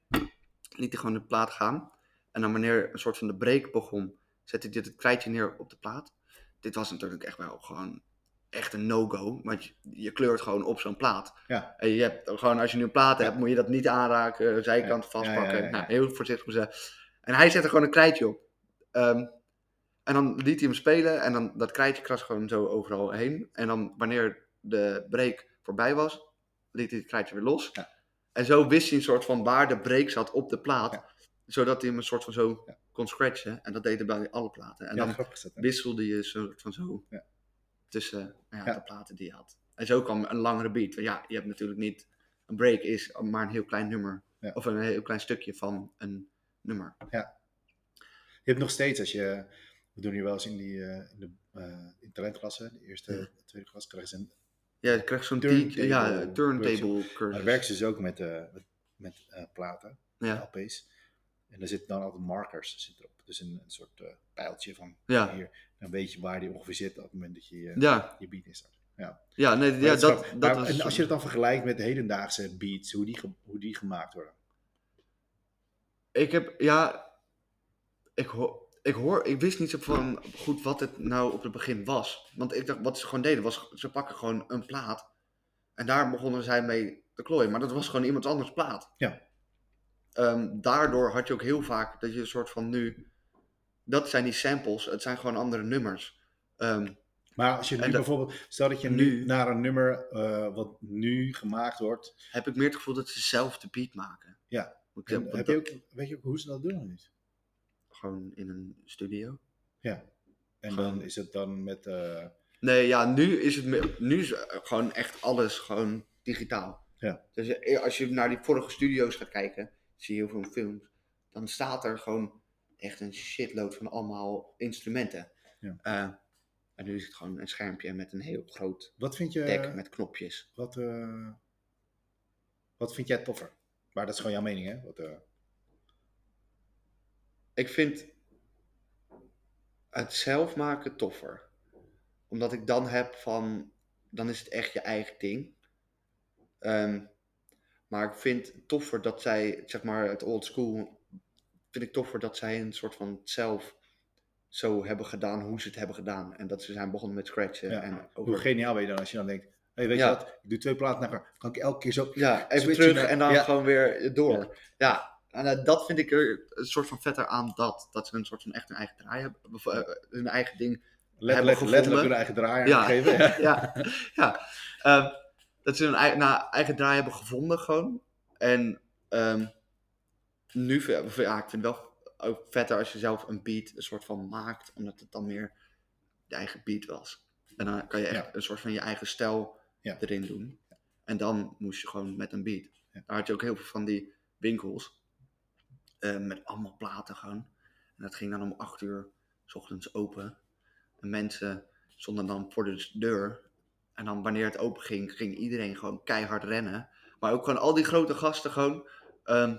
[SPEAKER 2] Liet hij gewoon de plaat gaan. En dan wanneer een soort van de break begon, zette hij dit het krijtje neer op de plaat. Dit was natuurlijk echt wel gewoon echt een no-go. Want je, je kleurt gewoon op zo'n plaat.
[SPEAKER 1] Ja.
[SPEAKER 2] En je hebt gewoon, als je nu een plaat hebt, moet je dat niet aanraken, zijkant
[SPEAKER 1] Ja,
[SPEAKER 2] vastpakken. Nou, heel voorzichtig zijn. En hij zette gewoon een krijtje op. Ehm, en dan liet hij hem spelen en dan dat krijtje kras gewoon zo overal heen. En dan wanneer de break voorbij was, liet hij het krijtje weer los.
[SPEAKER 1] Ja.
[SPEAKER 2] En zo wist hij een soort van waar de break zat op de plaat.
[SPEAKER 1] Ja.
[SPEAKER 2] Zodat hij hem een soort van zo
[SPEAKER 1] Ja.
[SPEAKER 2] kon scratchen. En dat deed hij bij alle platen. En
[SPEAKER 1] ja,
[SPEAKER 2] dan
[SPEAKER 1] dat,
[SPEAKER 2] wisselde je een soort van zo
[SPEAKER 1] Ja.
[SPEAKER 2] tussen nou ja,
[SPEAKER 1] Ja.
[SPEAKER 2] de platen die je had. En zo kwam een langere beat. Want ja, je hebt natuurlijk niet... Een break is maar een heel klein nummer.
[SPEAKER 1] Ja.
[SPEAKER 2] Of een heel klein stukje van een nummer.
[SPEAKER 1] Je hebt nog steeds, als je we doen hier wel eens in, die, eh, in de uh, in talentklasse, de eerste,
[SPEAKER 2] Ja.
[SPEAKER 1] tweede klas, krijgen ze een
[SPEAKER 2] Ja, je krijgt zo'n
[SPEAKER 1] Turntable
[SPEAKER 2] ja, turntable cursus.
[SPEAKER 1] dan werken ze dus ook met, eh, met, met eh, platen,
[SPEAKER 2] Ja,
[SPEAKER 1] LP's. En daar zitten dan altijd markers zit erop. Dus een, een soort eh, pijltje van
[SPEAKER 2] ja,
[SPEAKER 1] hier. Dan weet je waar die ongeveer zit op het moment dat je je,
[SPEAKER 2] ja,
[SPEAKER 1] je beat instart.
[SPEAKER 2] ja, nee,
[SPEAKER 1] Maar
[SPEAKER 2] ja dat,
[SPEAKER 1] en als je het dan vergelijkt met de hedendaagse beats, hoe die, hoe die gemaakt worden.
[SPEAKER 2] Ik heb, ja, ik hoor, ik hoor, ik wist niet zo van goed wat het nou op het begin was. Want ik dacht, wat ze gewoon deden, was ze pakken gewoon een plaat. En daar begonnen zij mee te klooien. Maar dat was gewoon iemand anders plaat.
[SPEAKER 1] Ja.
[SPEAKER 2] Ehm, daardoor had je ook heel vaak dat je een soort van nu, dat zijn die samples, het zijn gewoon andere nummers. Ehm,
[SPEAKER 1] Maar als je nu
[SPEAKER 2] dat-
[SPEAKER 1] bijvoorbeeld, stel dat je nu,
[SPEAKER 2] Nu-
[SPEAKER 1] naar een nummer eh, wat nu gemaakt wordt.
[SPEAKER 2] heb ik meer het gevoel dat ze zelf de beat maken.
[SPEAKER 1] Ja. En
[SPEAKER 2] heb
[SPEAKER 1] je ook, weet je ook hoe ze dat doen of niet?
[SPEAKER 2] Gewoon in een studio.
[SPEAKER 1] Ja. En
[SPEAKER 2] Gewoon-
[SPEAKER 1] dan is het dan met. eh,
[SPEAKER 2] Nee, ja, nu is het nu is eh, gewoon echt alles gewoon digitaal.
[SPEAKER 1] Ja.
[SPEAKER 2] Dus je- als je naar die vorige studio's gaat kijken, zie je heel veel films, dan staat er gewoon echt een shitload van allemaal instrumenten.
[SPEAKER 1] Ja.
[SPEAKER 2] Eh, en nu is het gewoon een schermpje met een heel groot
[SPEAKER 1] wat vind je.
[SPEAKER 2] dek met knopjes.
[SPEAKER 1] Wat, eh, wat vind jij toffer? Maar dat is gewoon jouw mening, hè? Wat, eh,
[SPEAKER 2] Ik vind het zelf maken toffer. Omdat ik dan heb van, dan is het echt je eigen ding. Ehm, maar ik vind het toffer dat zij, zeg maar, het old school, vind ik toffer dat zij een soort van zelf zo hebben gedaan hoe ze het hebben gedaan. En dat ze zijn begonnen met scratchen.
[SPEAKER 1] Ja.
[SPEAKER 2] En
[SPEAKER 1] Hoe geniaal ben je dan als je dan denkt: hey, weet
[SPEAKER 2] Ja.
[SPEAKER 1] je wat? Ik doe twee platen naar elkaar. Kan ik elke keer zo.
[SPEAKER 2] ja, even terug
[SPEAKER 1] naar-
[SPEAKER 2] en dan
[SPEAKER 1] ja.
[SPEAKER 2] gewoon weer door. Ja. En eh, dat vind ik er een soort van vetter aan dat. Dat ze een soort van echt hun eigen draai hebben. Eh, hun eigen ding
[SPEAKER 1] letterlijk
[SPEAKER 2] gevonden.
[SPEAKER 1] hun eigen draaier
[SPEAKER 2] Ja,
[SPEAKER 1] geven. Ja.
[SPEAKER 2] ja, ja. Ehm, dat ze hun eigen, nou, eigen draai hebben gevonden gewoon. En ehm, nu, ja, ik vind het wel ook vetter als je zelf een beat een soort van maakt, omdat het dan meer je eigen beat was. En dan kan je echt
[SPEAKER 1] Ja.
[SPEAKER 2] een soort van je eigen stijl
[SPEAKER 1] Ja.
[SPEAKER 2] erin doen. En dan moest je gewoon met een beat. Daar had je ook heel veel van die winkels eh, met allemaal platen gewoon. En dat ging dan om acht uur s ochtends open. En mensen stonden dan voor de deur. En dan wanneer het open ging, ging iedereen gewoon keihard rennen. Maar ook gewoon al die grote gasten gewoon ehm,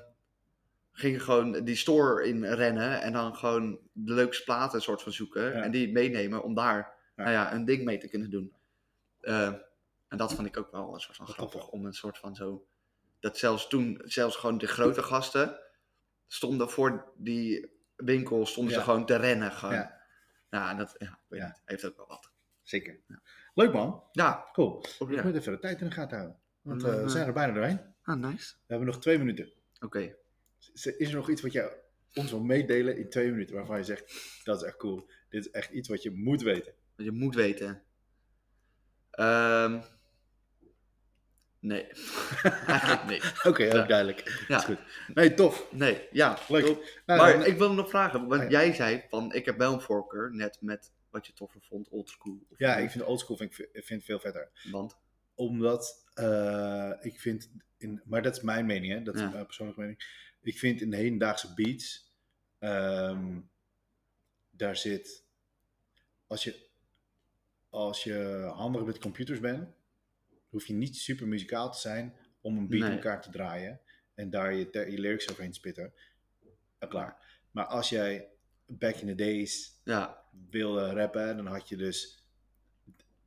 [SPEAKER 2] gingen gewoon die store in rennen. En dan gewoon de leukste platen soort van zoeken.
[SPEAKER 1] Ja.
[SPEAKER 2] En die meenemen om daar
[SPEAKER 1] Ja.
[SPEAKER 2] nou ja, een ding mee te kunnen doen. Ehm, en dat vond ik ook wel een soort van grappig. Om een soort van zo... Dat zelfs toen, zelfs gewoon de grote gasten stonden voor die winkel, stonden
[SPEAKER 1] Ja.
[SPEAKER 2] ze gewoon te rennen. Gewoon.
[SPEAKER 1] Ja.
[SPEAKER 2] En dat ja, weet niet, heeft ook wel wat.
[SPEAKER 1] Zeker. Leuk man.
[SPEAKER 2] Ja,
[SPEAKER 1] Cool. Ik moet even de tijd in de gaten houden. Want eh, we
[SPEAKER 2] eh.
[SPEAKER 1] zijn er bijna doorheen.
[SPEAKER 2] Ah, nice.
[SPEAKER 1] We hebben nog twee minuten.
[SPEAKER 2] Oké.
[SPEAKER 1] Is is er nog iets wat jij ons wil meedelen in twee minuten waarvan je zegt, dat is echt cool. Dit is echt iets wat je moet weten.
[SPEAKER 2] Wat je moet weten. Ehm, nee. Eigenlijk nee.
[SPEAKER 1] Oké, ook duidelijk.
[SPEAKER 2] Ja.
[SPEAKER 1] Is goed. Nee, tof.
[SPEAKER 2] Nee, ja.
[SPEAKER 1] Leuk. Nou,
[SPEAKER 2] maar
[SPEAKER 1] dan-
[SPEAKER 2] ik wil nog vragen, want
[SPEAKER 1] Ah, ja.
[SPEAKER 2] jij zei van, ik heb wel een voorkeur, net met wat je toffer vond, oldschool.
[SPEAKER 1] ja, ik vind oldschool vind ik, vind veel vetter.
[SPEAKER 2] Want,
[SPEAKER 1] Omdat eh, ik vind, in, maar dat is mijn mening, hè? dat is mijn persoonlijke mening. Ik vind in de hedendaagse beats, ehm, daar zit, als je, als je handig met computers bent, hoef je niet super muzikaal te zijn om een beat in
[SPEAKER 2] Nee.
[SPEAKER 1] elkaar te draaien en daar je, je lyrics overheen te spitten. En klaar. Maar als jij back in the days
[SPEAKER 2] ja,
[SPEAKER 1] wilde rappen, dan had je dus.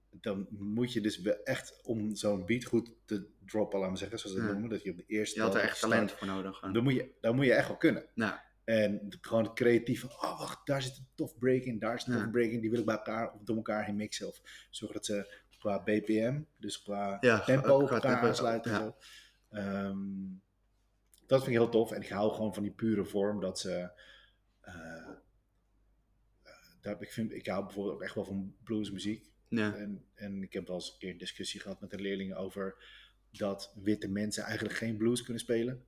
[SPEAKER 1] Dan moet je dus echt om zo'n beat goed te droppen, laten we zeggen, zoals ze dat noemen, dat je op de eerste.
[SPEAKER 2] je had er echt
[SPEAKER 1] start-
[SPEAKER 2] talent voor nodig. gewoon.
[SPEAKER 1] Dan moet je, dan moet je echt wel kunnen.
[SPEAKER 2] Ja,
[SPEAKER 1] En gewoon het creatief oh wacht, daar zit een tof break in, daar zit een tof break in, die wil ik bij elkaar of door elkaar heen mixen. Of zorgen dat ze qua BPM, dus qua
[SPEAKER 2] Ja,
[SPEAKER 1] tempo,
[SPEAKER 2] qua tempo,
[SPEAKER 1] aansluiten.
[SPEAKER 2] ja.
[SPEAKER 1] Ehm, dat vind ik heel tof. En ik hou gewoon van die pure vorm dat ze. eh, eh, daar, ik, vind, ik hou bijvoorbeeld ook echt wel van bluesmuziek.
[SPEAKER 2] ja,
[SPEAKER 1] En, en ik heb wel eens een keer een discussie gehad met de leerlingen over dat witte mensen eigenlijk geen blues kunnen spelen.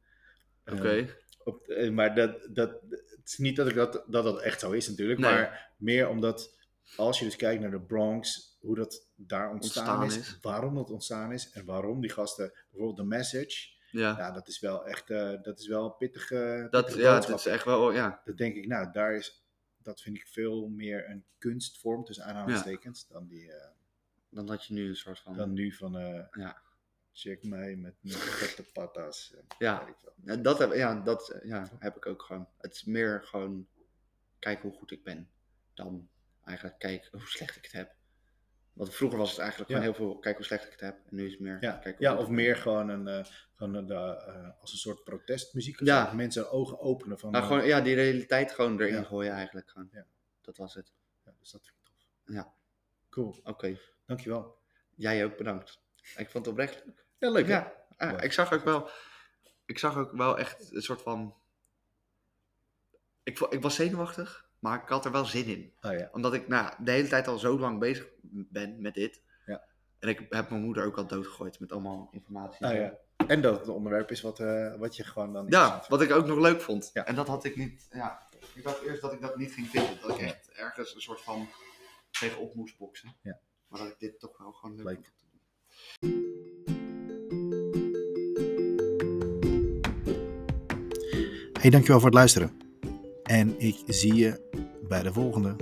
[SPEAKER 2] oké.
[SPEAKER 1] Ehm, op, eh, maar dat, dat, het is niet dat, ik dat, dat dat echt zo is natuurlijk,
[SPEAKER 2] Nee.
[SPEAKER 1] maar meer omdat als je dus kijkt naar de Bronx, hoe dat daar ontstaan,
[SPEAKER 2] Ontstaan
[SPEAKER 1] is,
[SPEAKER 2] is.
[SPEAKER 1] waarom dat ontstaan is en waarom die gasten, bijvoorbeeld de message,
[SPEAKER 2] ja.
[SPEAKER 1] ja, dat is wel echt, eh, dat is wel een pittige,
[SPEAKER 2] dat, ja, dat is echt wel, ja.
[SPEAKER 1] Dat denk ik, nou, daar is, dat vind ik veel meer een kunstvorm tussen aanhalingstekens dan, die, eh,
[SPEAKER 2] Dan dat je nu een soort van...
[SPEAKER 1] dan nu van eh,
[SPEAKER 2] Ja.
[SPEAKER 1] check mij met mijn vette patas.
[SPEAKER 2] Ja. Ja, dat heb, ja, dat ja, heb ik ook gewoon. Het is meer gewoon kijken hoe goed ik ben. Dan eigenlijk kijken hoe slecht ik het heb. Want vroeger was het eigenlijk
[SPEAKER 1] Ja.
[SPEAKER 2] gewoon heel veel kijken hoe slecht ik het heb. En nu is het meer
[SPEAKER 1] Ja,
[SPEAKER 2] hoe
[SPEAKER 1] ja of meer gewoon, een, eh, gewoon een, eh, als een soort protestmuziek.
[SPEAKER 2] Ja.
[SPEAKER 1] zo. Mensen ogen openen van.
[SPEAKER 2] Nou,
[SPEAKER 1] eh,
[SPEAKER 2] gewoon, ja, die realiteit gewoon erin
[SPEAKER 1] Ja.
[SPEAKER 2] gooien eigenlijk. Gewoon.
[SPEAKER 1] Ja.
[SPEAKER 2] Dat was het.
[SPEAKER 1] ja, dus dat vind ik tof.
[SPEAKER 2] Ja.
[SPEAKER 1] Cool,
[SPEAKER 2] Oké.
[SPEAKER 1] dankjewel.
[SPEAKER 2] Jij ook bedankt. Ik vond het oprecht leuk.
[SPEAKER 1] Ja, leuk?
[SPEAKER 2] Ja, ah, ik zag ook wel, ik zag ook wel echt een soort van. Ik, ik was zenuwachtig, maar ik had er wel zin in.
[SPEAKER 1] Oh ja.
[SPEAKER 2] Omdat ik nou, de hele tijd al zo lang bezig ben met dit.
[SPEAKER 1] Ja.
[SPEAKER 2] En ik heb mijn moeder ook al doodgegooid met allemaal informatie.
[SPEAKER 1] Oh ja. En dat het een onderwerp is wat, eh, wat je gewoon dan.
[SPEAKER 2] Ja, wat ik ook nog leuk vond.
[SPEAKER 1] Ja.
[SPEAKER 2] En dat had ik niet. Ja, ik dacht eerst dat ik dat niet ging vinden. Dat ik echt ergens een soort van tegenop moest boksen.
[SPEAKER 1] Ja.
[SPEAKER 2] Maar dat ik dit toch wel gewoon leuk
[SPEAKER 1] Leuk.
[SPEAKER 2] vond. om te doen.
[SPEAKER 1] Hey, dankjewel voor het luisteren. En ik zie je bij de volgende.